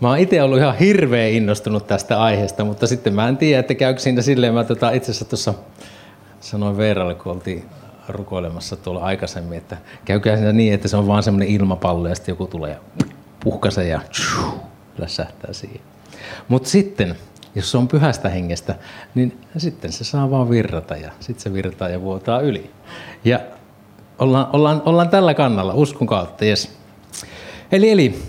Mä oon itse ollut ihan hirveän innostunut tästä aiheesta, mutta sitten mä en tiedä, että käykö siinä silleen. Mä tota, itse asiassa tuossa sanoin Veeralle, kun oltiin rukoilemassa tuolla aikaisemmin, että käykää siinä niin, että se on vaan semmoinen ilmapallo ja sitten joku tulee ja puhkaisee ja lässähtää siihen. Mutta sitten, jos se on pyhästä hengestä, niin sitten se saa vaan virrata ja sitten se virtaa ja vuotaa yli. Ja ollaan, ollaan, ollaan tällä kannalla uskon kautta, yes. Eli, eli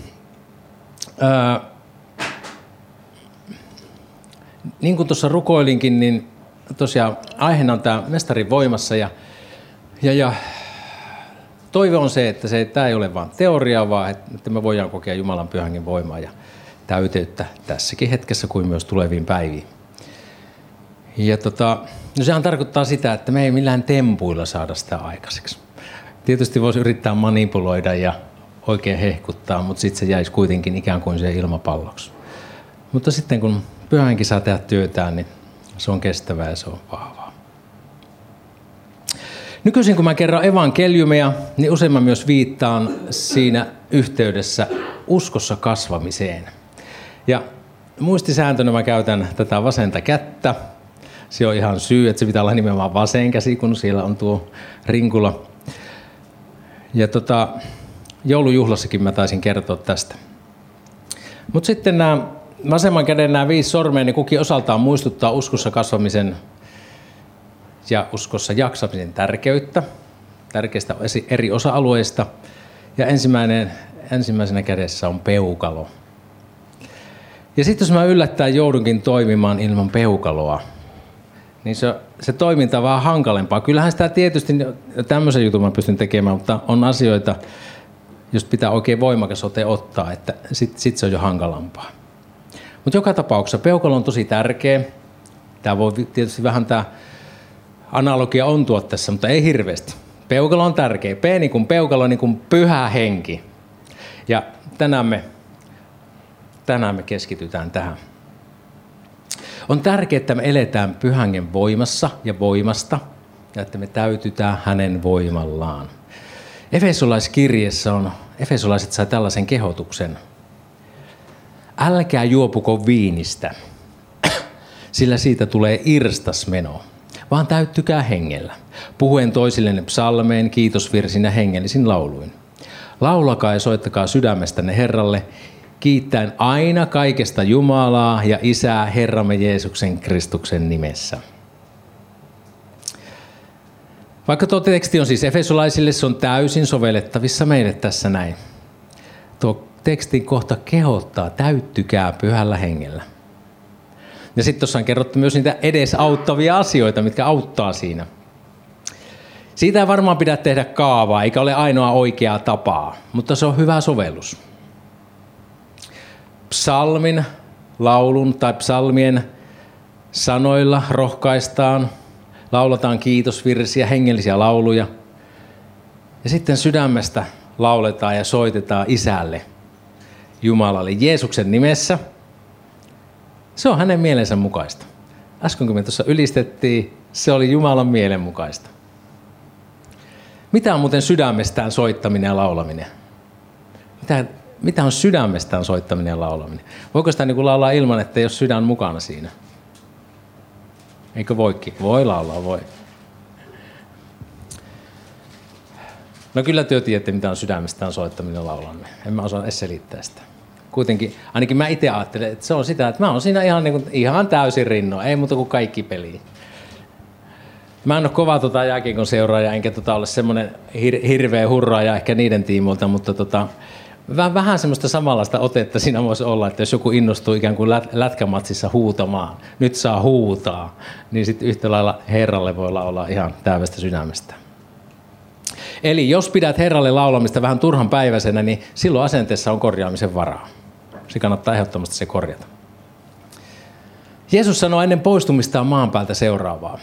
niin kuin tuossa rukoilinkin, niin tosiaan aiheena on tämä mestarin voimassa ja, ja, ja toive on se, että se, tämä ei ole vain teoriaa, vaan että me voidaan kokea Jumalan pyhänkin voimaa ja täyteyttä tässäkin hetkessä kuin myös tuleviin päiviin. Ja tota, no sehän tarkoittaa sitä, että me ei millään tempuilla saada sitä aikaiseksi. Tietysti voisi yrittää manipuloida ja oikein hehkuttaa, mutta sitten se jäisi kuitenkin ikään kuin se ilmapalloksi. Mutta sitten kun pyhänkin saa tehdä työtään, niin se on kestävää ja se on vahvaa. Nykyisin kun mä kerron evankeliumia, niin usein mä myös viittaan siinä yhteydessä uskossa kasvamiseen. Ja muistisääntönä mä käytän tätä vasenta kättä. Se on ihan syy, että se pitää olla nimenomaan vasen käsi, kun siellä on tuo rinkula. Ja tota, joulujuhlassakin mä taisin kertoa tästä. Mutta sitten nämä vasemman käden nämä viisi sormea, niin kukin osaltaan muistuttaa uskossa kasvamisen ja uskossa jaksamisen tärkeyttä, tärkeistä eri osa-alueista. Ja ensimmäinen, ensimmäisenä kädessä on peukalo. Ja sitten jos mä yllättäen joudunkin toimimaan ilman peukaloa, niin se, se toiminta on vähän hankalempaa. Kyllähän sitä tietysti tämmöisen jutun mä pystyn tekemään, mutta on asioita, jos pitää oikein voimakas ote ottaa, että sitten sit se on jo hankalampaa. Mutta joka tapauksessa peukalo on tosi tärkeä. Tämä voi tietysti vähän tämä analogia ontua tässä, mutta ei hirveästi. Peukalo on tärkeä. P niin kuin peukalo niin kuin pyhä henki. Ja tänään me, tänään me keskitytään tähän. On tärkeää, että me eletään pyhängen voimassa ja voimasta ja että me täytytään hänen voimallaan. Efesolaiskirjassa on, Efesolaiset sai tällaisen kehotuksen – älkää juopuko viinistä, sillä siitä tulee irstasmeno, vaan täyttykää hengellä, puhuen toisillenne psalmeen, kiitosvirsin ja hengellisin lauluin. Laulakaa ja soittakaa sydämestänne Herralle, kiittäen aina kaikesta Jumalaa ja Isää Herramme Jeesuksen Kristuksen nimessä. Vaikka tuo teksti on siis efesolaisille, se on täysin sovellettavissa meille tässä näin. Tuo tekstin kohta kehottaa, täyttykää pyhällä hengellä. Ja sitten tuossa on kerrottu myös niitä edesauttavia asioita, mitkä auttaa siinä. Siitä ei varmaan pidä tehdä kaavaa, eikä ole ainoa oikeaa tapaa, mutta se on hyvä sovellus. Psalmin, laulun tai psalmien sanoilla rohkaistaan, laulataan kiitosvirsiä, hengellisiä lauluja. Ja sitten sydämestä lauletaan ja soitetaan isälle – Jumalalle Jeesuksen nimessä. Se on hänen mielensä mukaista. Äsken kun me tuossa ylistettiin, se oli Jumalan mielen mukaista. Mitä on muuten sydämestään soittaminen ja laulaminen? Mitä, mitä on sydämestään soittaminen ja laulaminen? Voiko sitä niin laulaa ilman, että ei ole sydän mukana siinä? Eikö voikin? Voi laulaa, voi. No kyllä työ tiedätte, mitä on sydämestään soittaminen ja laulaminen. En mä osaa edes selittää sitä kuitenkin, ainakin mä itse ajattelen, että se on sitä, että mä oon siinä ihan, niin kuin, ihan täysin rinno, ei muuta kuin kaikki peliin. Mä en ole kova tota jääkiekon seuraaja, enkä tota ole semmoinen hir- hirveä hurraaja ehkä niiden tiimoilta, mutta tota, vähän, semmoista samanlaista otetta siinä voisi olla, että jos joku innostuu ikään kuin lät- lätkämatsissa huutamaan, nyt saa huutaa, niin sitten yhtä lailla Herralle voi olla ihan täydestä sydämestä. Eli jos pidät Herralle laulamista vähän turhan päiväisenä, niin silloin asenteessa on korjaamisen varaa se kannattaa ehdottomasti se korjata. Jeesus sanoi ennen poistumistaan maan päältä seuraavaa.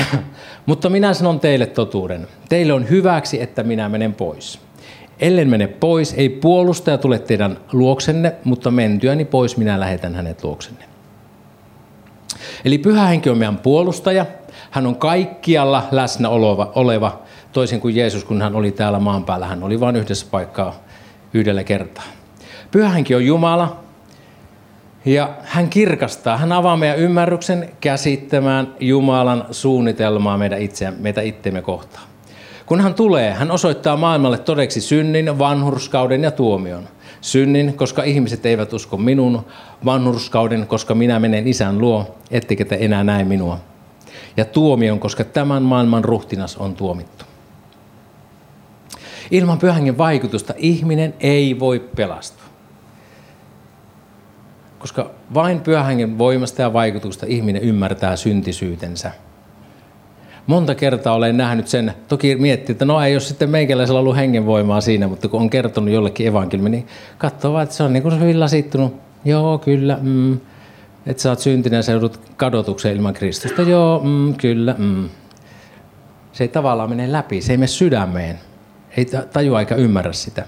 Mutta minä sanon teille totuuden. Teille on hyväksi, että minä menen pois. Ellen mene pois, ei puolustaja tule teidän luoksenne, mutta mentyäni pois minä lähetän hänet luoksenne. Eli pyhä henki on meidän puolustaja. Hän on kaikkialla läsnä oleva, oleva, toisin kuin Jeesus, kun hän oli täällä maan päällä. Hän oli vain yhdessä paikkaa yhdellä kertaa. Pyhänkin on Jumala, Ja hän kirkastaa, hän avaa meidän ymmärryksen käsittämään Jumalan suunnitelmaa meidän itseä, meitä itteemme kohtaan. Kun hän tulee, hän osoittaa maailmalle todeksi synnin, vanhurskauden ja tuomion. Synnin, koska ihmiset eivät usko minun, vanhurskauden, koska minä menen isän luo, ettekä te enää näe minua. Ja tuomion, koska tämän maailman ruhtinas on tuomittu. Ilman pyhängen vaikutusta ihminen ei voi pelastua. Koska vain pyhängen voimasta ja vaikutusta ihminen ymmärtää syntisyytensä – monta kertaa olen nähnyt sen, toki miettii, että no ei ole sitten meikäläisellä ollut hengenvoimaa siinä, mutta kun on kertonut jollekin evankeliumi, niin katsoo vaan, että se on niin kuin hyvin lasittunut. Joo, kyllä, mm. että sä oot syntinen ja sä joudut kadotukseen ilman Kristusta. Joo, mm, kyllä, mm. Se ei tavallaan mene läpi, se ei mene sydämeen. Ei tajua eikä ymmärrä sitä.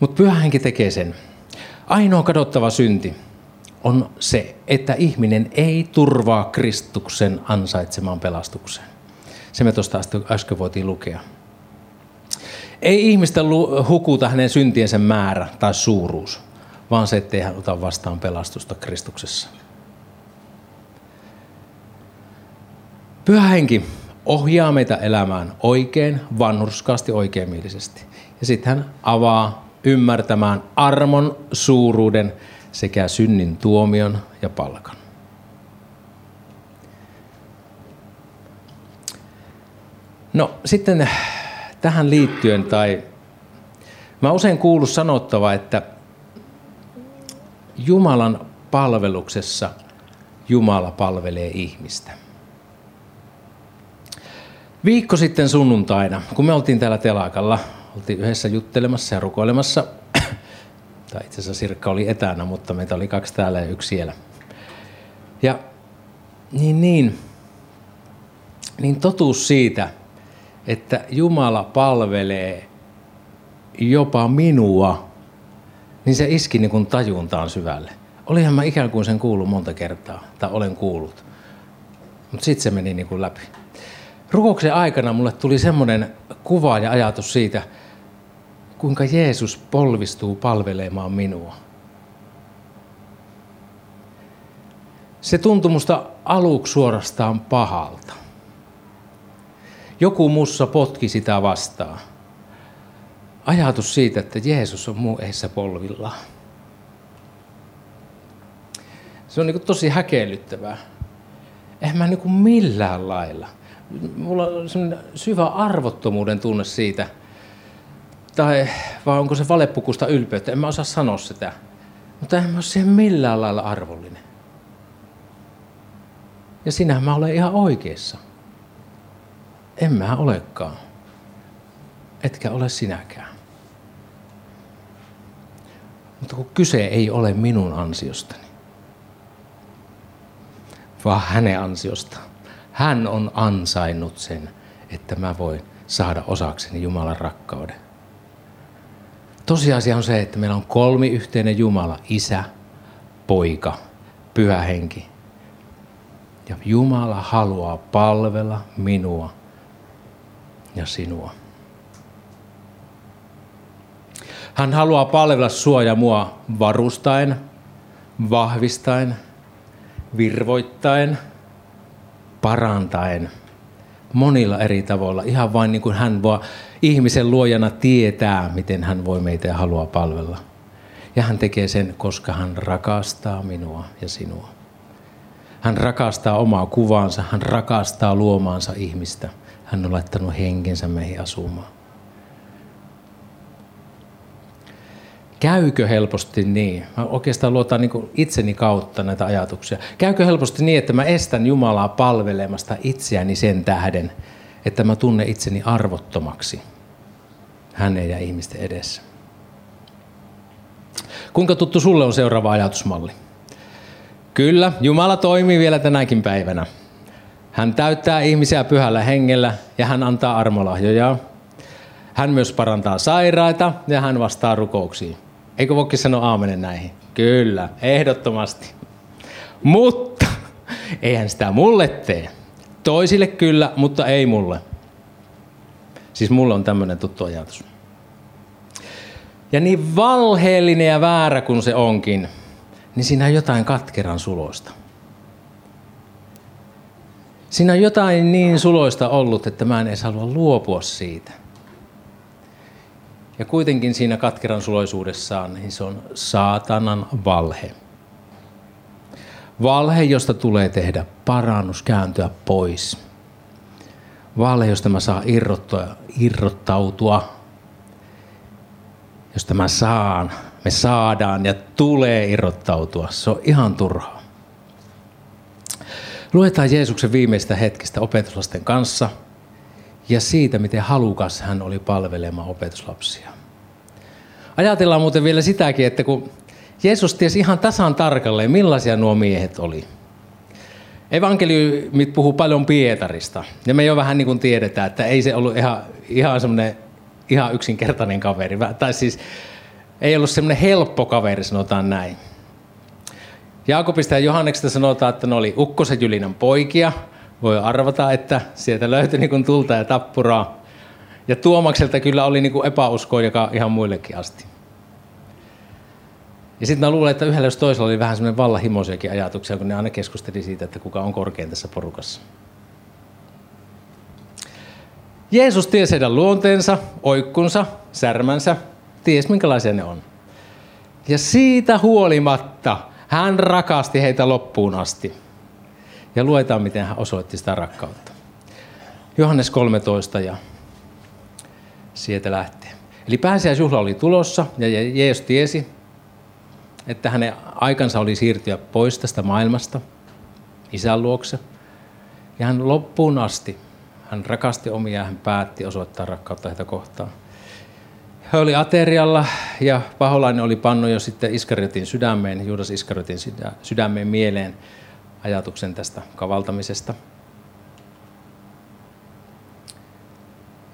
Mutta pyhä henki tekee sen. Ainoa kadottava synti on se, että ihminen ei turvaa Kristuksen ansaitsemaan pelastukseen. Se me tuosta äsken voitiin lukea. Ei ihmistä hukuta hänen syntiensä määrä tai suuruus, vaan se, ettei hän ota vastaan pelastusta Kristuksessa. Pyhä henki ohjaa meitä elämään oikein, vanhurskaasti, oikeamielisesti. Ja sitten hän avaa ymmärtämään armon suuruuden sekä synnin tuomion ja palkan. No sitten tähän liittyen, tai mä usein kuullut sanottava, että Jumalan palveluksessa Jumala palvelee ihmistä. Viikko sitten sunnuntaina, kun me oltiin täällä telakalla, oltiin yhdessä juttelemassa ja rukoilemassa tai itse asiassa Sirkka oli etänä, mutta meitä oli kaksi täällä ja yksi siellä. Ja niin, niin, niin totuus siitä, että Jumala palvelee jopa minua, niin se iski niin kuin tajuntaan syvälle. Olihan mä ikään kuin sen kuullut monta kertaa, tai olen kuullut. Mutta sitten se meni niin kuin läpi. Rukouksen aikana mulle tuli semmoinen kuva ja ajatus siitä, kuinka Jeesus polvistuu palvelemaan minua. Se tuntui musta aluksi suorastaan pahalta. Joku mussa potki sitä vastaan. Ajatus siitä, että Jeesus on muu eissä polvilla. Se on niin tosi häkellyttävää. Eihän mä niin millään lailla. Mulla on syvä arvottomuuden tunne siitä – tai vai onko se valepukusta ylpeyttä, en mä osaa sanoa sitä. Mutta en mä ole siihen millään lailla arvollinen. Ja sinä mä olen ihan oikeassa. En mä olekaan. Etkä ole sinäkään. Mutta kun kyse ei ole minun ansiostani, vaan hänen ansiostaan. Hän on ansainnut sen, että mä voin saada osakseni Jumalan rakkauden. Tosiasia on se, että meillä on kolmi yhteinen Jumala, isä, poika, pyhä henki. Ja Jumala haluaa palvella minua ja sinua. Hän haluaa palvella sua ja mua varustaen, vahvistaen, virvoittaen, parantaen, monilla eri tavoilla. Ihan vain niin kuin hän vaan ihmisen luojana tietää, miten hän voi meitä ja haluaa palvella. Ja hän tekee sen, koska hän rakastaa minua ja sinua. Hän rakastaa omaa kuvaansa, hän rakastaa luomaansa ihmistä. Hän on laittanut henkensä meihin asumaan. Käykö helposti niin? Mä oikeastaan luotan niin itseni kautta näitä ajatuksia. Käykö helposti niin, että mä estän Jumalaa palvelemasta itseäni sen tähden, että mä tunnen itseni arvottomaksi – hänen ja ihmisten edessä. Kuinka tuttu sulle on seuraava ajatusmalli? Kyllä, Jumala toimii vielä tänäkin päivänä. Hän täyttää ihmisiä pyhällä hengellä ja hän antaa armolahjoja. Hän myös parantaa sairaita ja hän vastaa rukouksiin. Eikö voikin sanoa aamenen näihin? Kyllä, ehdottomasti. Mutta eihän sitä mulle tee. Toisille kyllä, mutta ei mulle. Siis mulla on tämmöinen tuttu ajatus. Ja niin valheellinen ja väärä kuin se onkin, niin siinä on jotain katkeran suloista. Siinä on jotain niin suloista ollut, että mä en edes halua luopua siitä. Ja kuitenkin siinä katkeran suloisuudessaan niin se on saatanan valhe. Valhe, josta tulee tehdä parannus, kääntyä pois. Valhe, josta mä saan irrottautua. Josta mä saan, me saadaan ja tulee irrottautua. Se on ihan turhaa. Luetaan Jeesuksen viimeistä hetkistä opetuslasten kanssa ja siitä, miten halukas hän oli palvelemaan opetuslapsia. Ajatellaan muuten vielä sitäkin, että kun Jeesus tiesi ihan tasan tarkalleen, millaisia nuo miehet oli. Evankeliumit puhuu paljon Pietarista. Ja me jo vähän niin kuin tiedetään, että ei se ollut ihan, ihan semmoinen ihan yksinkertainen kaveri. Tai siis ei ollut semmoinen helppo kaveri, sanotaan näin. Jaakobista ja Johanneksesta sanotaan, että ne oli Ukkosen Jylinän poikia. Voi arvata, että sieltä löytyi niin kuin tulta ja tappuraa. Ja Tuomakselta kyllä oli niin epäuskoa, joka ihan muillekin asti. Ja sitten mä luulen, että yhdellä jos toisella oli vähän semmoinen vallahimoisiakin ajatuksia, kun ne aina keskusteli siitä, että kuka on korkein tässä porukassa. Jeesus tiesi heidän luonteensa, oikkunsa, särmänsä, ties minkälaisia ne on. Ja siitä huolimatta hän rakasti heitä loppuun asti. Ja luetaan, miten hän osoitti sitä rakkautta. Johannes 13 ja sieltä lähtee. Eli pääsiäisjuhla oli tulossa ja Jeesus tiesi, että hänen aikansa oli siirtyä pois tästä maailmasta isän luokse. Ja hän loppuun asti, hän rakasti omia ja hän päätti osoittaa rakkautta heitä kohtaan. He oli aterialla ja paholainen oli pannut jo sitten Iskariotin sydämeen, Juudas Iskariotin sydämeen mieleen ajatuksen tästä kavaltamisesta.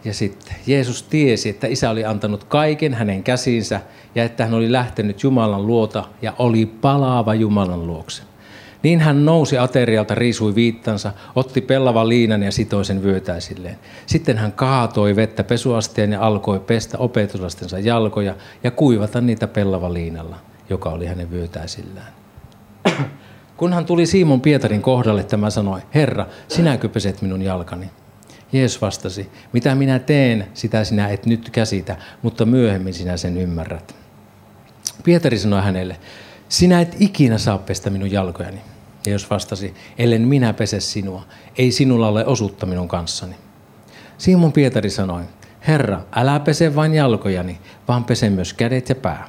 Ja sitten Jeesus tiesi, että isä oli antanut kaiken hänen käsiinsä ja että hän oli lähtenyt Jumalan luota ja oli palaava Jumalan luokse. Niin hän nousi aterialta, riisui viittansa, otti pellavan liinan ja sitoi sen vyötäisilleen. Sitten hän kaatoi vettä pesuasteen ja alkoi pestä opetuslastensa jalkoja ja kuivata niitä pellavan liinalla, joka oli hänen vyötäisillään. Kun hän tuli Simon Pietarin kohdalle, tämä sanoi, Herra, sinäkö peset minun jalkani? Jeesus vastasi, mitä minä teen, sitä sinä et nyt käsitä, mutta myöhemmin sinä sen ymmärrät. Pietari sanoi hänelle, sinä et ikinä saa pestä minun jalkojani. Ja jos vastasi, ellen minä pese sinua, ei sinulla ole osuutta minun kanssani. Simon Pietari sanoi, Herra, älä pese vain jalkojani, vaan pese myös kädet ja pää.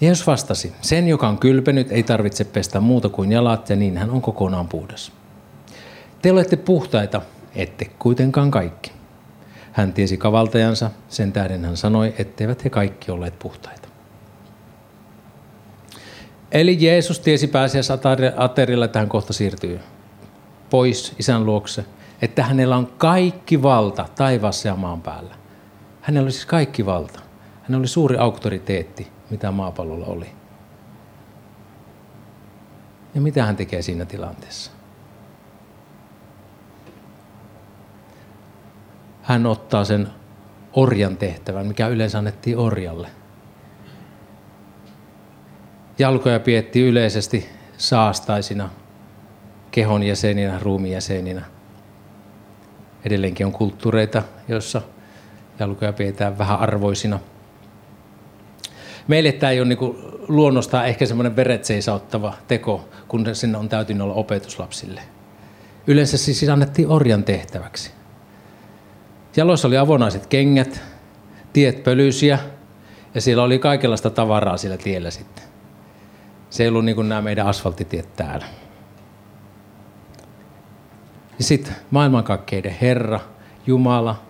Jeesus vastasi, sen joka on kylpenyt ei tarvitse pestä muuta kuin jalat ja niin hän on kokonaan puhdas. Te olette puhtaita, ette kuitenkaan kaikki. Hän tiesi kavaltajansa, sen tähden hän sanoi, etteivät he kaikki olleet puhtaita. Eli Jeesus tiesi pääsiäis aterilla, että hän kohta siirtyy pois isän luokse, että hänellä on kaikki valta taivaassa ja maan päällä. Hänellä oli siis kaikki valta. Hänellä oli suuri auktoriteetti, mitä maapallolla oli. Ja mitä hän tekee siinä tilanteessa? Hän ottaa sen orjan tehtävän, mikä yleensä annettiin orjalle. Jalkoja pietti yleisesti saastaisina, kehon jäseninä, ruumiin jäseninä. Edelleenkin on kulttuureita, joissa jalkoja pidetään vähän arvoisina. Meille tämä ei ole niin luonnostaan ehkä semmoinen veretseisauttava teko, kun sinne on täytynyt olla opetuslapsille. Yleensä siis annettiin orjan tehtäväksi. Jaloissa oli avonaiset kengät, tiet pölyisiä ja siellä oli kaikenlaista tavaraa sillä tiellä sitten. Se ei ollut niin kuin nämä meidän asfalttitiet täällä. Ja sitten maailmankaikkeiden Herra, Jumala,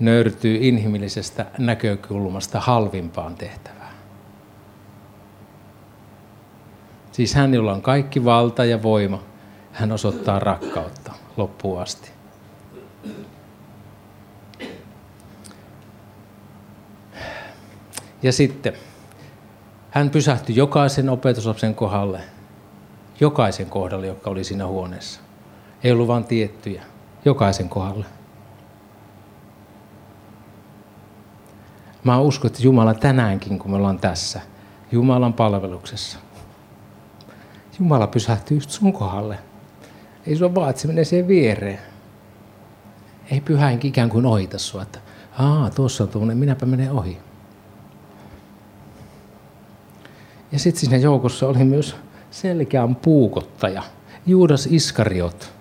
nöyrtyy inhimillisestä näkökulmasta halvimpaan tehtävään. Siis hän, jolla on kaikki valta ja voima, hän osoittaa rakkautta loppuun asti. Ja sitten hän pysähtyi jokaisen opetuslapsen kohdalle, jokaisen kohdalle, joka oli siinä huoneessa. Ei ollut vain tiettyjä, jokaisen kohdalle. Mä uskon, että Jumala tänäänkin, kun me ollaan tässä, Jumalan palveluksessa. Jumala pysähtyy just sun kohdalle. Ei ole vaan, että se menee siihen viereen. Ei pyhä ikään kuin ohita sua, että aa, tuossa on tuommoinen, minäpä menen ohi. Ja sitten siinä joukossa oli myös selkeän puukottaja, Juudas Iskariot,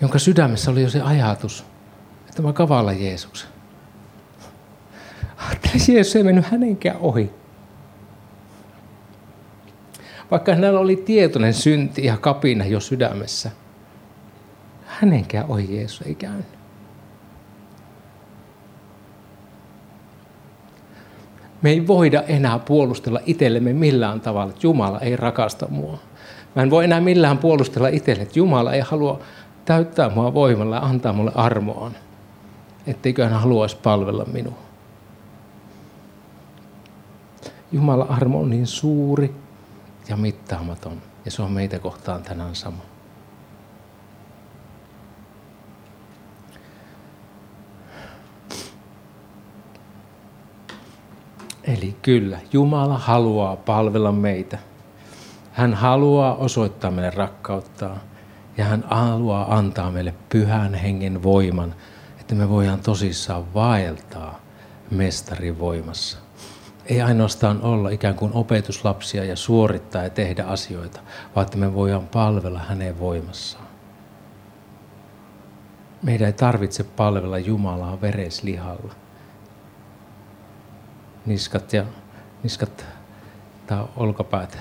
jonka sydämessä oli jo se ajatus, että mä kavalla Jeesuksen. Ajattelin, Jeesus ei mennyt hänenkään ohi. Vaikka hänellä oli tietoinen synti ja kapina jo sydämessä, hänenkään ohi Jeesus ei käynyt. Me ei voida enää puolustella itsellemme millään tavalla, että Jumala ei rakasta mua. Mä en voi enää millään puolustella itselle, että Jumala ei halua täyttää mua voimalla ja antaa mulle armoaan. Etteikö hän haluaisi palvella minua. Jumalan armo on niin suuri ja mittaamaton. Ja se on meitä kohtaan tänään sama. Eli kyllä, Jumala haluaa palvella meitä. Hän haluaa osoittaa meille rakkauttaa ja hän haluaa antaa meille pyhän hengen voiman, että me voidaan tosissaan vaeltaa mestarin voimassa. Ei ainoastaan olla ikään kuin opetuslapsia ja suorittaa ja tehdä asioita, vaan että me voidaan palvella hänen voimassaan. Meidän ei tarvitse palvella Jumalaa vereslihalla niskat ja niskat tai olkapäät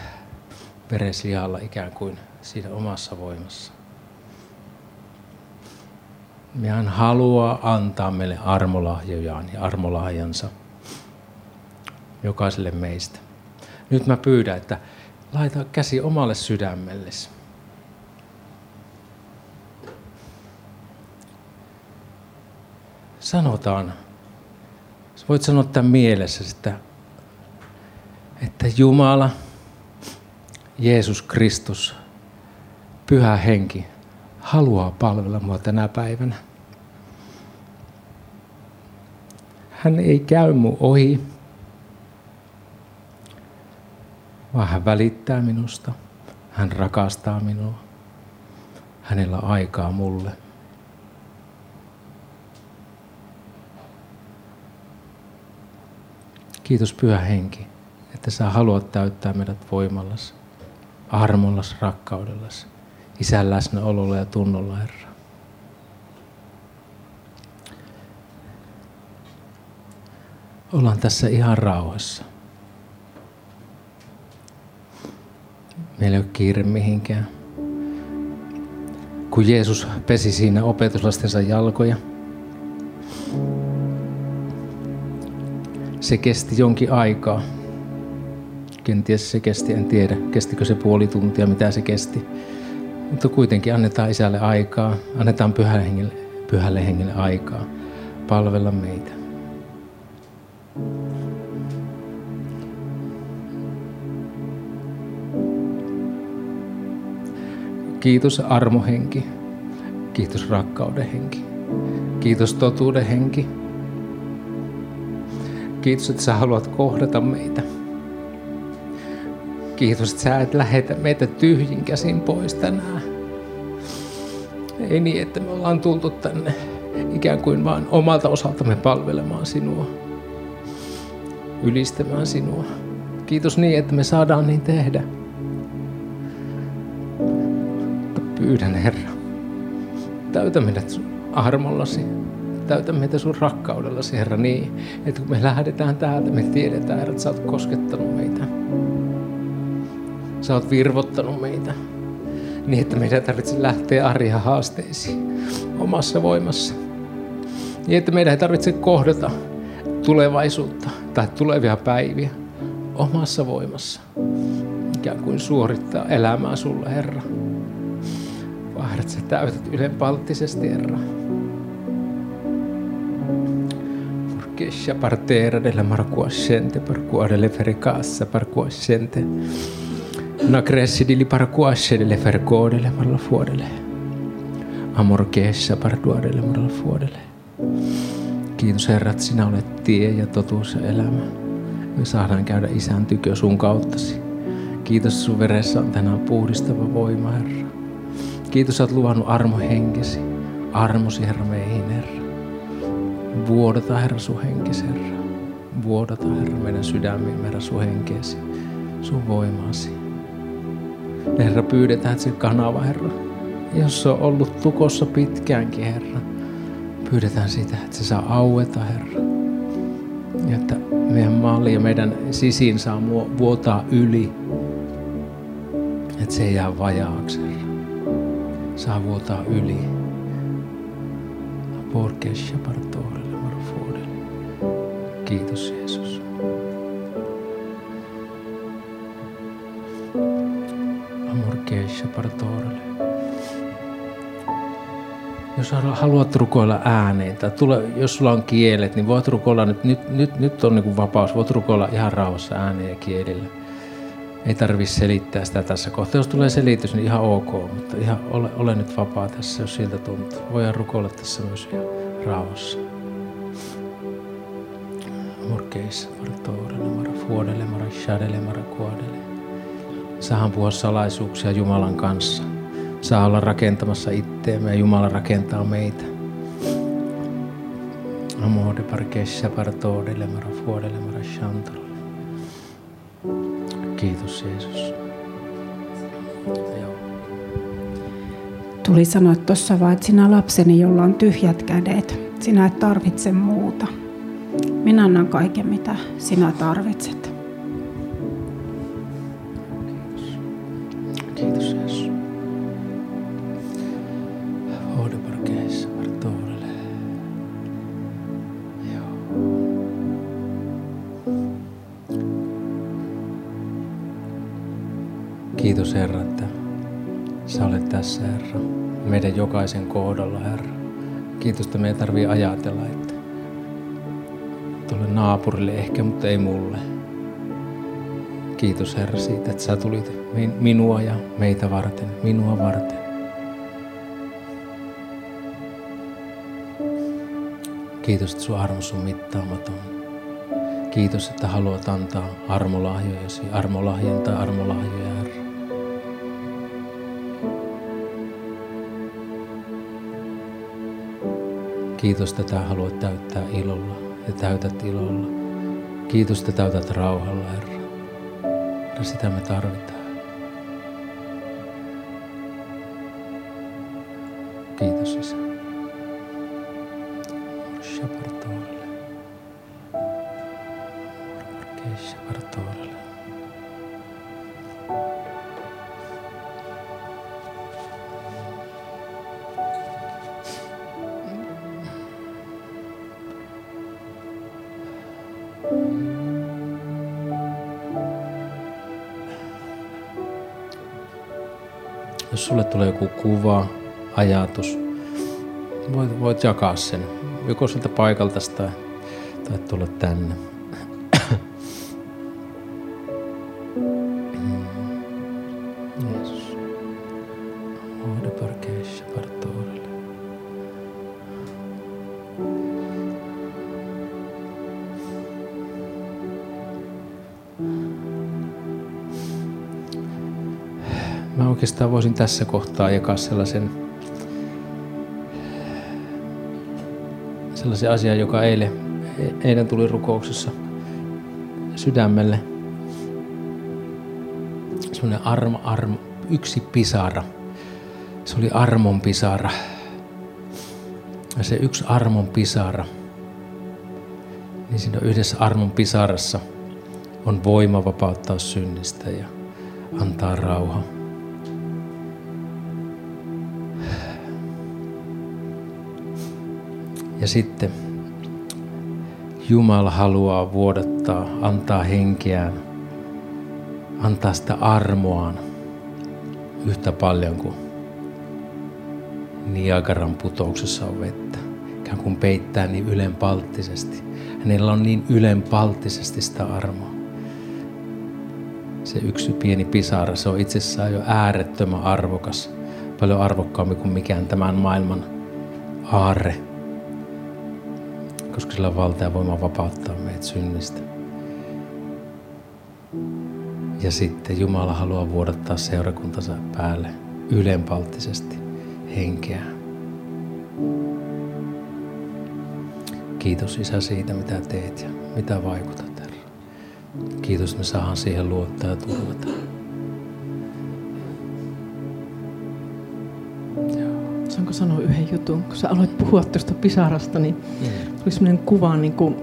vereslihalla ikään kuin siinä omassa voimassa. Ja hän haluaa antaa meille armolahjojaan ja armolahjansa jokaiselle meistä. Nyt mä pyydän, että laita käsi omalle sydämellesi. Sanotaan voit sanoa tämän mielessä, että, että Jumala, Jeesus Kristus, Pyhä Henki haluaa palvella mua tänä päivänä. Hän ei käy mu ohi, vaan hän välittää minusta. Hän rakastaa minua. Hänellä on aikaa mulle. Kiitos Pyhä Henki, että sä haluat täyttää meidät voimallas, armollas, rakkaudellas, isän läsnäololla ja tunnolla, Herra. Ollaan tässä ihan rauhassa. Meillä ei ole kiire mihinkään. Kun Jeesus pesi siinä opetuslastensa jalkoja, se kesti jonkin aikaa. Kenties se kesti, en tiedä, kestikö se puoli tuntia, mitä se kesti. Mutta kuitenkin annetaan isälle aikaa, annetaan pyhälle hengelle, pyhälle hengelle aikaa palvella meitä. Kiitos armohenki. Kiitos rakkauden henki. Kiitos totuuden henki. Kiitos, että sä haluat kohdata meitä. Kiitos, että sä et lähetä meitä tyhjin käsin pois tänään. Ei niin, että me ollaan tultu tänne ikään kuin vaan omalta osaltamme palvelemaan sinua, ylistämään sinua. Kiitos niin, että me saadaan niin tehdä. Pyydän Herra, täytä meidät armollasi täytä meitä sun rakkaudellasi, Herra, niin, että kun me lähdetään täältä, me tiedetään, että sä oot koskettanut meitä. Sä oot virvottanut meitä niin, että meidän tarvitse lähteä arja haasteisiin omassa voimassa. Niin, että meidän ei tarvitse kohdata tulevaisuutta tai tulevia päiviä omassa voimassa. Ikään kuin suorittaa elämää sulle, Herra. Vaan, että sä täytät ylenpalttisesti, Herra. Kesha partera della marcuascente per cuore le fericassa parcuascente. Na cresci di li parcuasce delle fercodele marla fuodele. Amor kesha parduadelle marla fuodele. Kiitos Herra, että sinä olet tie ja totuus ja elämä. me saadaan käydä isän tykö sun kauttasi. Kiitos sun veressä on tänään puhdistava voima, Herra. Kiitos, sä oot luvannut armo henkesi. Armosi, Herra, meihin. Vuodata, Herra, sun henkesi, Herra. Vuodata, Herra, meidän sydämiin, Herra, sun henkeesi, sun voimasi. Herra, pyydetään, että se kanava, Herra, jos se on ollut tukossa pitkäänkin, Herra, pyydetään sitä, että se saa aueta, Herra. Ja että meidän malli ja meidän sisin saa vuotaa yli. Että se ei jää vajaaksi, Herra. Saa vuotaa yli. Partorelle marufodelle. Kiitos Jeesus. Amor kesha partorelle jos haluat rukoilla ääneen tai tule, jos sulla on kielet, niin voit rukoilla nyt, nyt, nyt, nyt on niin vapaus, voit rukoilla ihan rauhassa ääneen ja kielillä. Ei tarvi selittää sitä tässä kohtaa. Jos tulee selitys, niin ihan ok, mutta ihan ole, ole nyt vapaa tässä, jos siltä tuntuu. Voidaan rukoilla tässä myös ihan rauhassa. Morkeissa, mara toorelle, mara fuodelle, mara shadelle, mara kuodelle. Saahan puhua salaisuuksia Jumalan kanssa saa olla rakentamassa itteemme ja Jumala rakentaa meitä. Amore parkesha partodelle mara fuodelle mara shantalolle. Kiitos Jeesus. Tuli sanoa tuossa vaan, että sinä lapseni, jolla on tyhjät kädet, sinä et tarvitse muuta. Minä annan kaiken, mitä sinä tarvitset. Kiitos. Herra, että sä olet tässä Herra, meidän jokaisen kohdalla Herra. Kiitos, että me ei tarvii ajatella, että naapurille ehkä, mutta ei mulle. Kiitos Herra siitä, että sä tulit minua ja meitä varten, minua varten. Kiitos, että sun armos on mittaamaton. Kiitos, että haluat antaa armolahjojasi, armolahjan tai armolahjoja, Herra. Kiitos, että haluat täyttää ilolla ja täytät ilolla. Kiitos, että täytät rauhalla, Herra. Ja sitä me tarvitaan. Tulee joku kuva, ajatus, voit, voit jakaa sen. Joko sieltä paikalta tai, tai tulla tänne. oikeastaan voisin tässä kohtaa jakaa sellaisen, sellaisen asian, joka eilen, eilen tuli rukouksessa sydämelle. Sellainen armo, armo, yksi pisara. Se oli armon pisara. Ja se yksi armon pisara, niin siinä yhdessä armon pisarassa on voima vapauttaa synnistä ja antaa rauha. Ja sitten Jumala haluaa vuodattaa, antaa henkeään, antaa sitä armoaan yhtä paljon kuin Niagaran putouksessa on vettä. Ikään kuin peittää niin ylenpalttisesti. Hänellä on niin ylenpalttisesti sitä armoa. Se yksi pieni pisara, se on itsessään jo äärettömän arvokas. Paljon arvokkaampi kuin mikään tämän maailman aarre koska sillä on valta ja voima vapauttaa meitä synnistä. Ja sitten Jumala haluaa vuodattaa seurakuntansa päälle ylenpalttisesti henkeä. Kiitos Isä siitä, mitä teet ja mitä vaikutat. Kiitos, me saadaan siihen luottaa ja turvata. Saanko sanoa yhden jutun? Kun sä aloit puhua tuosta pisarasta, niin mm. Tuli sellainen kuva, niin kuin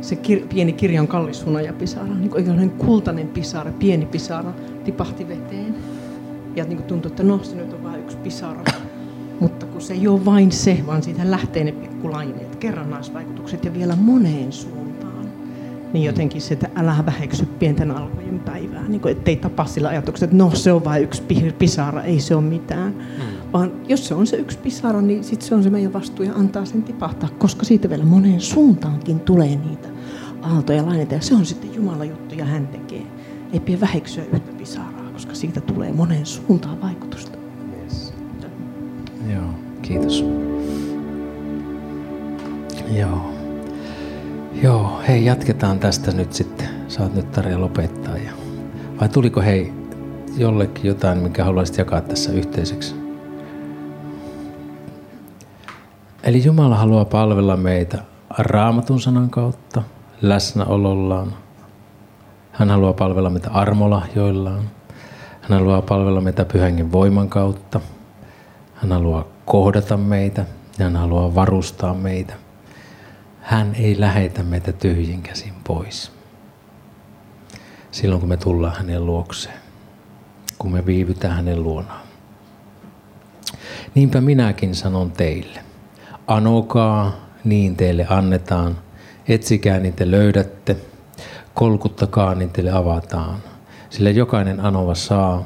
se kir- pieni kirjan kallisuna ja pisara, niin kuin kultainen pisara, pieni pisara, tipahti veteen. Ja niin kuin tuntui, että no, se nyt on vain yksi pisara. Mutta kun se ei ole vain se, vaan siitä lähtee ne pikkulaineet, kerrannaisvaikutukset ja vielä moneen suuntaan. Niin jotenkin se, että älä väheksy pienten alkojen päivää. Niin kuin, ettei tapa sillä ajatuksella, että no se on vain yksi pisara, ei se ole mitään. Mm. Vaan jos se on se yksi pisara, niin sitten se on se meidän vastuu ja antaa sen tipahtaa, koska siitä vielä moneen suuntaankin tulee niitä aaltoja laineita. Ja se on sitten Jumalan juttu ja hän tekee. Ei pidä väheksyä yhtä pisaraa, koska siitä tulee moneen suuntaan vaikutusta. Yes. Joo, kiitos. Joo. Joo, hei jatketaan tästä nyt sitten. Saat nyt Tarja lopettaa. Ja... Vai tuliko hei jollekin jotain, mikä haluaisit jakaa tässä yhteiseksi? Eli Jumala haluaa palvella meitä raamatun sanan kautta, läsnäolollaan. Hän haluaa palvella meitä armolahjoillaan. Hän haluaa palvella meitä pyhänkin voiman kautta. Hän haluaa kohdata meitä ja hän haluaa varustaa meitä. Hän ei lähetä meitä tyhjin käsin pois. Silloin kun me tullaan hänen luokseen, kun me viivytään hänen luonaan. Niinpä minäkin sanon teille, anokaa, niin teille annetaan, etsikää niin te löydätte, kolkuttakaa niin teille avataan. Sillä jokainen anova saa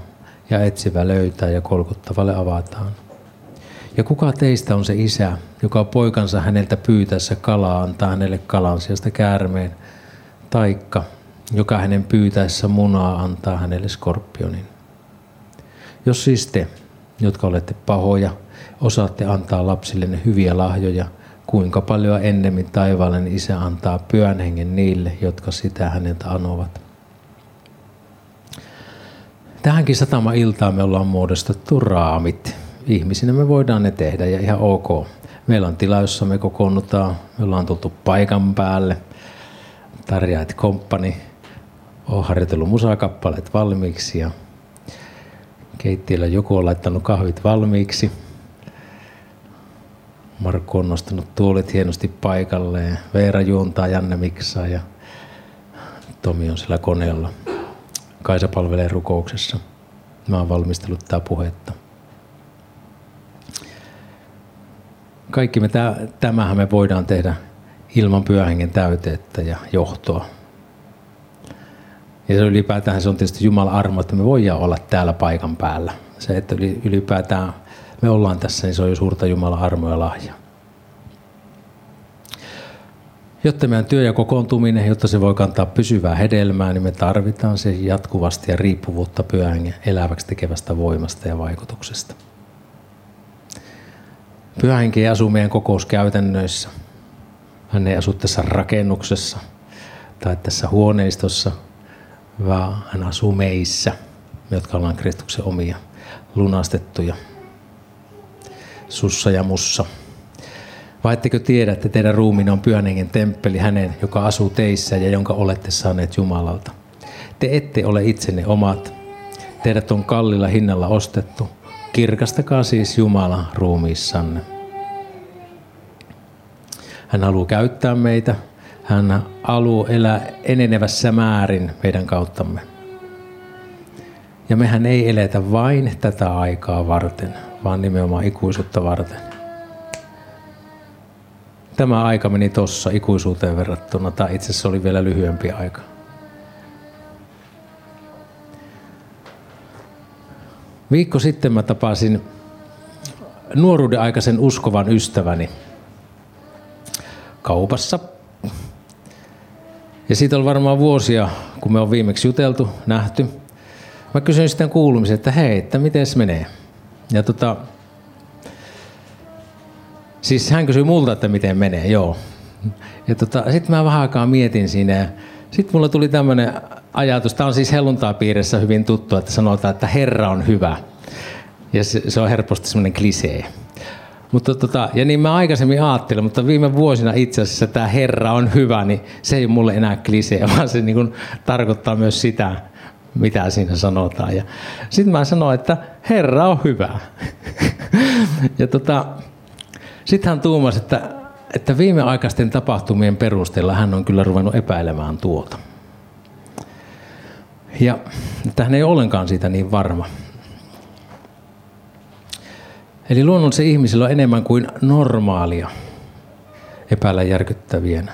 ja etsivä löytää ja kolkuttavalle avataan. Ja kuka teistä on se isä, joka poikansa häneltä pyytäessä kalaa antaa hänelle kalan sijasta käärmeen, taikka joka hänen pyytäessä munaa antaa hänelle skorpionin. Jos siis te, jotka olette pahoja, osaatte antaa lapsillenne hyviä lahjoja, kuinka paljon ennemmin taivaallinen isä antaa pyhän hengen niille, jotka sitä häneltä anovat. Tähänkin satama-iltaan me ollaan muodostettu raamit. Ihmisinä me voidaan ne tehdä ja ihan ok. Meillä on tila, jossa me kokoonnutaan. Me ollaan tultu paikan päälle. Tarjaat komppani on harjoitellut musakappaleet valmiiksi ja keittiöllä joku on laittanut kahvit valmiiksi. Markku on nostanut tuolit hienosti paikalleen. Veera juontaa, Janne miksaa ja Tomi on siellä koneella. Kaisa palvelee rukouksessa. Mä oon valmistellut tätä puhetta. Kaikki me tämähän me voidaan tehdä ilman pyöhengen täyteettä ja johtoa. Ja se ylipäätään se on tietysti Jumalan armo, että me voidaan olla täällä paikan päällä. Se, että ylipäätään me ollaan tässä, niin se on jo suurta Jumalan armoa ja lahja. Jotta meidän työ ja kokoontuminen, jotta se voi kantaa pysyvää hedelmää, niin me tarvitaan se jatkuvasti ja riippuvuutta pyhän eläväksi tekevästä voimasta ja vaikutuksesta. Pyhänkin asuu meidän kokouskäytännöissä. Hän ei asu tässä rakennuksessa tai tässä huoneistossa, vaan hän asuu meissä, jotka ollaan Kristuksen omia lunastettuja. Sussa ja mussa. Vai ettekö tiedä, että teidän ruumiin on pyhän hengen temppeli hänen, joka asuu teissä ja jonka olette saaneet Jumalalta. Te ette ole itsenne omat. Teidät on kallilla hinnalla ostettu. Kirkastakaa siis Jumala ruumiissanne. Hän haluaa käyttää meitä. Hän haluaa elää enenevässä määrin meidän kauttamme. Ja mehän ei eletä vain tätä aikaa varten, vaan nimenomaan ikuisuutta varten. Tämä aika meni tossa ikuisuuteen verrattuna, tai itse asiassa oli vielä lyhyempi aika. Viikko sitten mä tapasin nuoruuden aikaisen uskovan ystäväni kaupassa. Ja siitä on varmaan vuosia, kun me on viimeksi juteltu, nähty. Mä kysyin sitten kuulumisen, että hei, että miten menee? Ja tota, siis hän kysyi multa, että miten menee, joo. Ja tota, sitten mä vähän aikaa mietin siinä sitten mulla tuli tämmöinen ajatus. Tämä on siis helluntaapiirissä hyvin tuttu, että sanotaan, että Herra on hyvä. Ja se, se on helposti semmoinen klisee. Mutta tota, ja niin mä aikaisemmin ajattelin, mutta viime vuosina itse asiassa tämä Herra on hyvä, niin se ei mulle enää klisee, vaan se niin tarkoittaa myös sitä, mitä siinä sanotaan. Ja sitten mä sanoin, että Herra on hyvä. ja tota, sitten hän tuumasi, että, että viimeaikaisten tapahtumien perusteella hän on kyllä ruvennut epäilemään tuota. Ja että hän ei ollenkaan siitä niin varma. Eli luonnollisen ihmisillä on enemmän kuin normaalia epäillä järkyttävien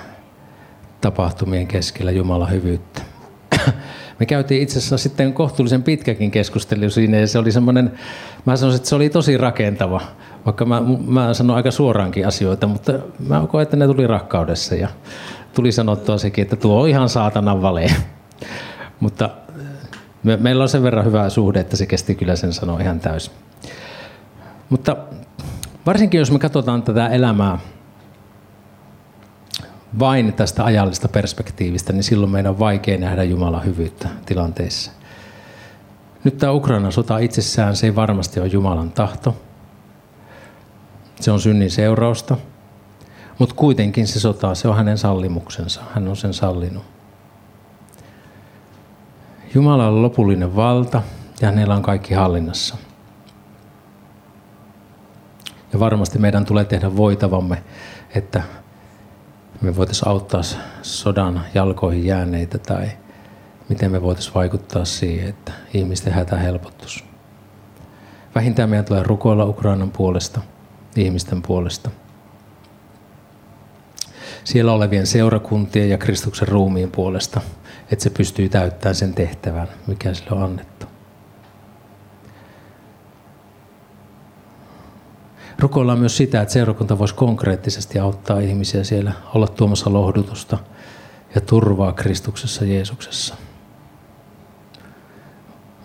tapahtumien keskellä Jumalan hyvyyttä. Me käytiin itse asiassa sitten kohtuullisen pitkäkin keskustelu siinä ja se oli semmoinen, mä sanoisin, että se oli tosi rakentava, vaikka mä, mä sanon aika suoraankin asioita, mutta mä koen, että ne tuli rakkaudessa ja tuli sanottua sekin, että tuo on ihan saatanan vale. mutta me, meillä on sen verran hyvä suhde, että se kesti kyllä sen sanoa ihan täysin. Mutta varsinkin jos me katsotaan tätä elämää vain tästä ajallista perspektiivistä, niin silloin meidän on vaikea nähdä Jumalan hyvyyttä tilanteissa. Nyt tämä Ukrainan sota itsessään, se ei varmasti ole Jumalan tahto. Se on synnin seurausta. Mutta kuitenkin se sota, se on hänen sallimuksensa. Hän on sen sallinut. Jumala on lopullinen valta ja hänellä on kaikki hallinnassa. Ja varmasti meidän tulee tehdä voitavamme, että me voitaisiin auttaa sodan jalkoihin jääneitä tai miten me voitaisiin vaikuttaa siihen, että ihmisten hätä helpottuisi. Vähintään meidän tulee rukoilla Ukrainan puolesta, ihmisten puolesta. Siellä olevien seurakuntien ja Kristuksen ruumiin puolesta, että se pystyy täyttämään sen tehtävän, mikä sille on annettu. Rukoillaan myös sitä, että seurakunta voisi konkreettisesti auttaa ihmisiä siellä, olla tuomassa lohdutusta ja turvaa Kristuksessa Jeesuksessa.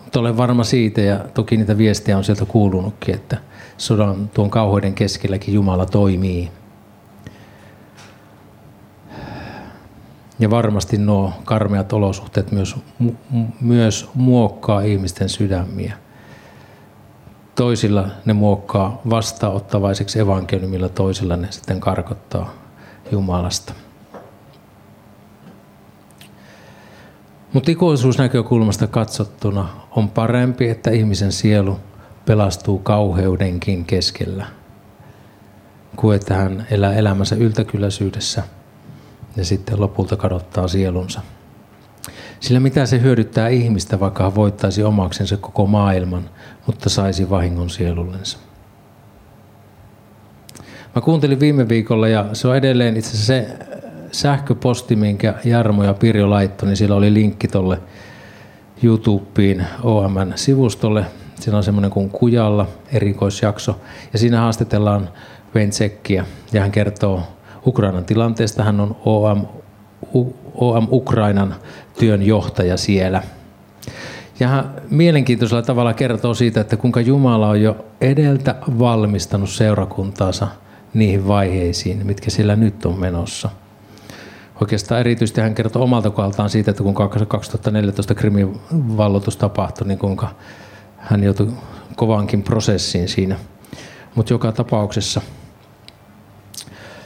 Mutta olen varma siitä, ja toki niitä viestejä on sieltä kuulunutkin, että sodan tuon kauheuden keskelläkin Jumala toimii. Ja varmasti nuo karmeat olosuhteet myös, myös muokkaa ihmisten sydämiä toisilla ne muokkaa vastaanottavaiseksi evankeliumilla, toisilla ne sitten karkottaa Jumalasta. Mutta ikuisuusnäkökulmasta katsottuna on parempi, että ihmisen sielu pelastuu kauheudenkin keskellä, kuin että hän elää elämänsä yltäkylläisyydessä ja sitten lopulta kadottaa sielunsa. Sillä mitä se hyödyttää ihmistä, vaikka hän voittaisi omaksensa koko maailman, mutta saisi vahingon sielullensa. Mä kuuntelin viime viikolla ja se on edelleen itse asiassa se sähköposti, minkä Jarmo ja Pirjo laittoi, niin siellä oli linkki tuolle YouTubeen OMN-sivustolle. Siinä on semmoinen kuin Kujalla erikoisjakso ja siinä haastatellaan Ventsekkiä ja hän kertoo Ukrainan tilanteesta. Hän on OM, OM Ukrainan työnjohtaja siellä. Ja hän mielenkiintoisella tavalla kertoo siitä, että kuinka Jumala on jo edeltä valmistanut seurakuntaansa niihin vaiheisiin, mitkä siellä nyt on menossa. Oikeastaan erityisesti hän kertoo omalta kohdaltaan siitä, että kun 2014 Krimin valloitus tapahtui, niin kuinka hän joutui kovankin prosessiin siinä. Mutta joka tapauksessa –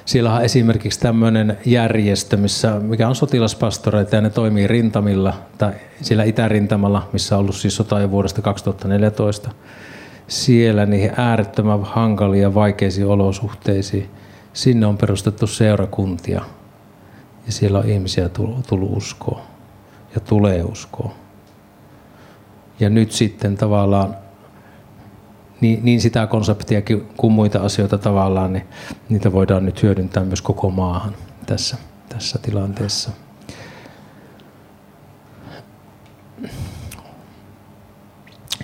siellä on esimerkiksi tämmöinen järjestö, missä, mikä on sotilaspastoreita ja ne toimii rintamilla, tai siellä itärintamalla, missä on ollut siis sota jo vuodesta 2014. Siellä niihin äärettömän hankalia ja vaikeisiin olosuhteisiin, sinne on perustettu seurakuntia. Ja siellä on ihmisiä tullut, uskoa ja tulee uskoa. Ja nyt sitten tavallaan niin, niin sitä konseptia kuin muita asioita tavallaan, niin niitä voidaan nyt hyödyntää myös koko maahan tässä, tässä tilanteessa.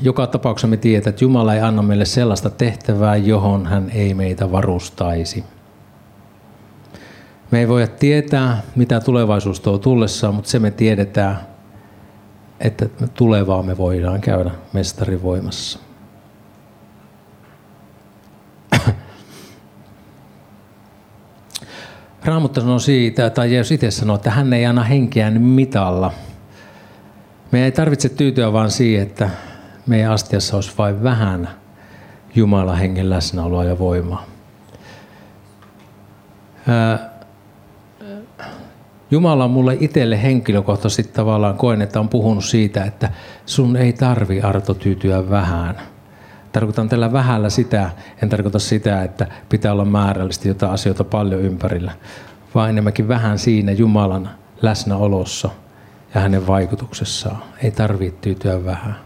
Joka tapauksessa me tiedetään, että Jumala ei anna meille sellaista tehtävää, johon hän ei meitä varustaisi. Me ei voi tietää, mitä tulevaisuus tuo tullessaan, mutta se me tiedetään, että tulevaa me voidaan käydä mestarivoimassa. Raamattu sanoo siitä, tai Jeesus itse sanoo, että hän ei anna henkeään mitalla. Meidän ei tarvitse tyytyä vaan siihen, että meidän astiassa olisi vain vähän Jumalan hengen läsnäoloa ja voimaa. Jumala on mulle itselle henkilökohtaisesti tavallaan koen, että on puhunut siitä, että sun ei tarvi Arto tyytyä vähän. Tarkoitan tällä vähällä sitä, en tarkoita sitä, että pitää olla määrällisesti jotain asioita paljon ympärillä, vaan enemmänkin vähän siinä Jumalan läsnäolossa ja hänen vaikutuksessaan. Ei tarvitse tyytyä vähän.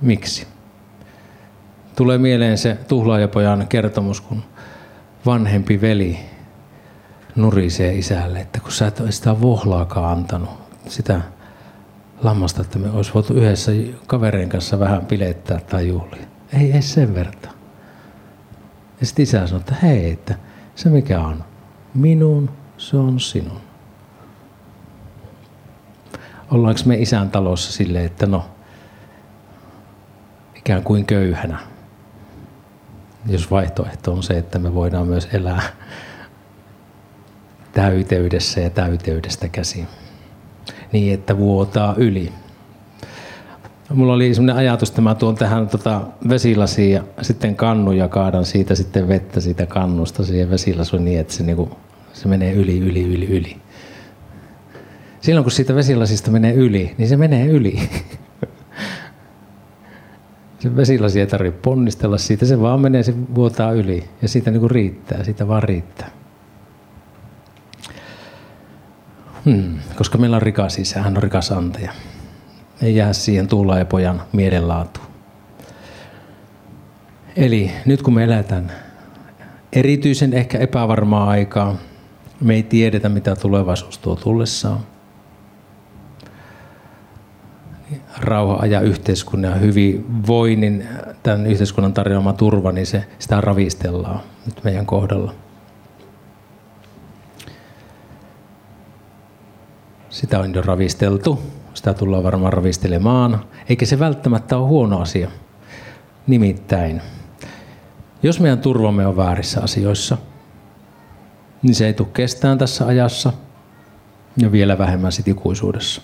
Miksi? Tulee mieleen se tuhlaajapojan kertomus, kun vanhempi veli nurisee isälle, että kun sä et ole sitä vohlaakaan antanut, sitä lammasta, että me olisi voitu yhdessä kavereiden kanssa vähän pilettää tai juhlia. Ei, ei sen verta. Ja sitten isä sanoi, että hei, että se mikä on minun, se on sinun. Ollaanko me isän talossa silleen, että no, ikään kuin köyhänä, jos vaihtoehto on se, että me voidaan myös elää täyteydessä ja täyteydestä käsin. Niin, että vuotaa yli. Mulla oli sellainen ajatus, että mä tuon tähän tota vesilasiin ja sitten kannu ja kaadan siitä sitten vettä siitä kannusta siihen vesilasuun niin, että se, niinku, se menee yli, yli, yli, yli. Silloin kun siitä vesilasista menee yli, niin se menee yli. Se vesilasi ei tarvitse ponnistella siitä, se vaan menee, se vuotaa yli ja siitä niin kuin riittää, siitä vaan riittää. Hmm, koska meillä on rikas isä, hän on rikas antaja. Ei jää siihen tuulla ja pojan mielenlaatuun. Eli nyt kun me eletään erityisen ehkä epävarmaa aikaa, me ei tiedetä mitä tulevaisuus tuo tullessaan. Rauha ajaa yhteiskunnan ja hyvinvoinnin, tämän yhteiskunnan tarjoama turva, niin se, sitä ravistellaan nyt meidän kohdalla. Sitä on jo ravisteltu. Sitä tullaan varmaan ravistelemaan. Eikä se välttämättä ole huono asia. Nimittäin, jos meidän turvamme on väärissä asioissa, niin se ei tule kestään tässä ajassa ja vielä vähemmän sit ikuisuudessa.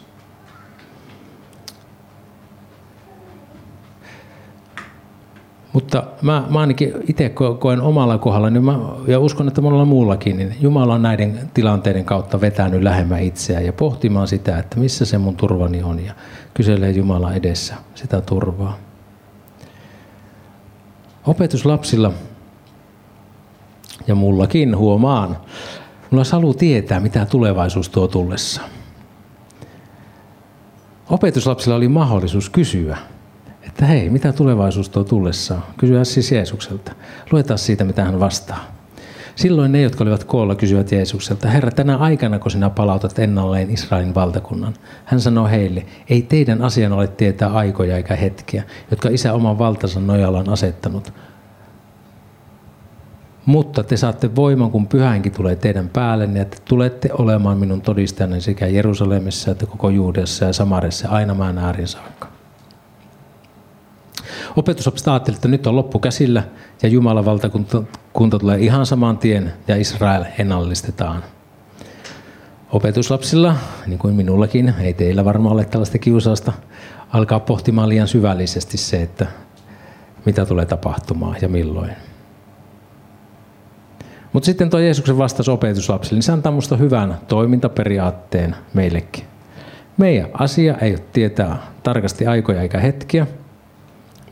Mutta mä, mä ainakin itse koen omalla kohdalla, niin mä, ja uskon, että monella muullakin, niin Jumala on näiden tilanteiden kautta vetänyt lähemmän itseään ja pohtimaan sitä, että missä se mun turvani on ja kyselee Jumala edessä sitä turvaa. Opetuslapsilla ja mullakin huomaan, mulla olisi halu tietää, mitä tulevaisuus tuo tullessa. Opetuslapsilla oli mahdollisuus kysyä, että hei, mitä tulevaisuus tuo tullessaan? Kysyä siis Jeesukselta. Luetaan siitä, mitä hän vastaa. Silloin ne, jotka olivat koolla, kysyivät Jeesukselta, Herra, tänä aikana, kun sinä palautat ennalleen Israelin valtakunnan. Hän sanoi heille, ei teidän asian ole tietää aikoja eikä hetkiä, jotka isä oman valtansa nojalla on asettanut. Mutta te saatte voiman, kun pyhänkin tulee teidän päälle, niin että tulette olemaan minun todistajani sekä Jerusalemissa että koko Juudessa ja Samaressa aina maan äärin saakka. Ajatteli, että nyt on loppu käsillä ja Jumalan valtakunta tulee ihan saman tien ja Israel ennallistetaan. Opetuslapsilla, niin kuin minullakin, ei teillä varmaan ole tällaista kiusausta, alkaa pohtimaan liian syvällisesti se, että mitä tulee tapahtumaan ja milloin. Mutta sitten tuo Jeesuksen vastaus opetuslapsille, niin se antaa minusta hyvän toimintaperiaatteen meillekin. Meidän asia ei ole tietää tarkasti aikoja eikä hetkiä,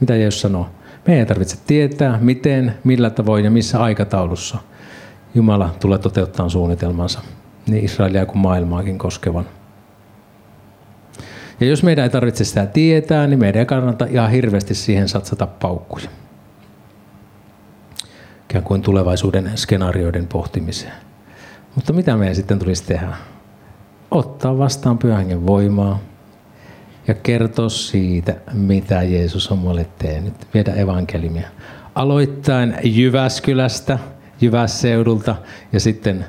mitä Jeesus sanoo? Me ei tarvitse tietää, miten, millä tavoin ja missä aikataulussa Jumala tulee toteuttamaan suunnitelmansa niin Israelia kuin maailmaakin koskevan. Ja jos meidän ei tarvitse sitä tietää, niin meidän ei kannata ihan hirveästi siihen satsata paukkuja. Ikään kuin tulevaisuuden skenaarioiden pohtimiseen. Mutta mitä meidän sitten tulisi tehdä? Ottaa vastaan pyhän voimaa, ja kertoa siitä, mitä Jeesus on mulle tehnyt. Viedä evankeliumia. Aloittain Jyväskylästä, Jyvässeudulta ja sitten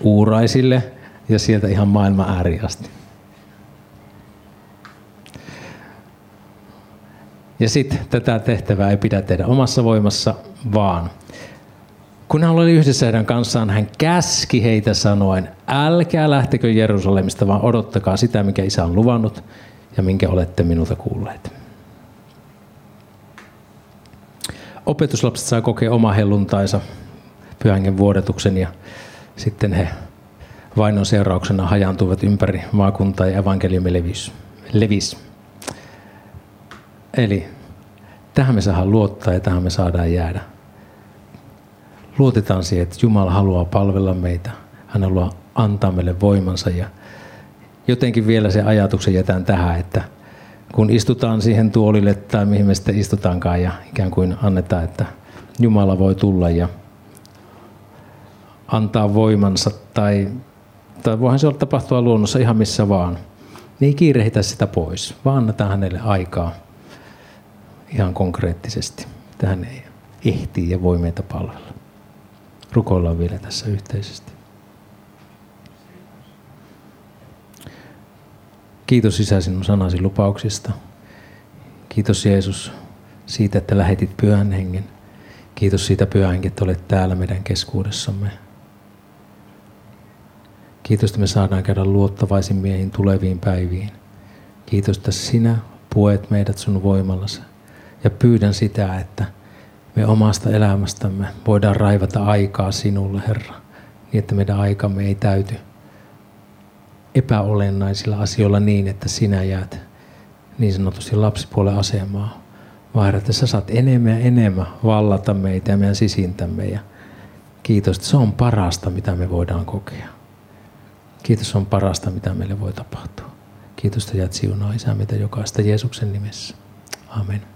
Uuraisille ja sieltä ihan maailman ääri asti. Ja sitten tätä tehtävää ei pidä tehdä omassa voimassa, vaan kun hän oli yhdessä heidän kanssaan, hän käski heitä sanoen, älkää lähtekö Jerusalemista, vaan odottakaa sitä, mikä isä on luvannut ja minkä olette minulta kuulleet. Opetuslapset saa kokea oma helluntaisa pyhängen vuodetuksen ja sitten he vainon seurauksena hajaantuivat ympäri maakuntaa ja evankeliumi levis. levis. Eli tähän me saadaan luottaa ja tähän me saadaan jäädä. Luotetaan siihen, että Jumala haluaa palvella meitä. Hän haluaa antaa meille voimansa ja jotenkin vielä se ajatuksen jätän tähän, että kun istutaan siihen tuolille tai mihin me sitten istutaankaan ja ikään kuin annetaan, että Jumala voi tulla ja antaa voimansa tai, tai voihan se olla tapahtua luonnossa ihan missä vaan. Niin kiirehitä sitä pois, vaan annetaan hänelle aikaa ihan konkreettisesti. Tähän ei ehtii ja voi meitä palvella. Rukoillaan vielä tässä yhteisesti. Kiitos Isä sinun sanasi lupauksista. Kiitos Jeesus siitä, että lähetit pyhän hengen. Kiitos siitä pyhän että olet täällä meidän keskuudessamme. Kiitos, että me saadaan käydä luottavaisin miehin tuleviin päiviin. Kiitos, että sinä puet meidät sun voimallasi. Ja pyydän sitä, että me omasta elämästämme voidaan raivata aikaa sinulle, Herra, niin että meidän aikamme ei täyty epäolennaisilla asioilla niin, että sinä jäät niin sanotusti lapsipuolen asemaa, vaan että sä saat enemmän ja enemmän vallata meitä ja meidän sisintämme. Ja kiitos, että se on parasta, mitä me voidaan kokea. Kiitos on parasta, mitä meille voi tapahtua. Kiitos, että jäät siunaa Isä meitä jokaista Jeesuksen nimessä. Amen.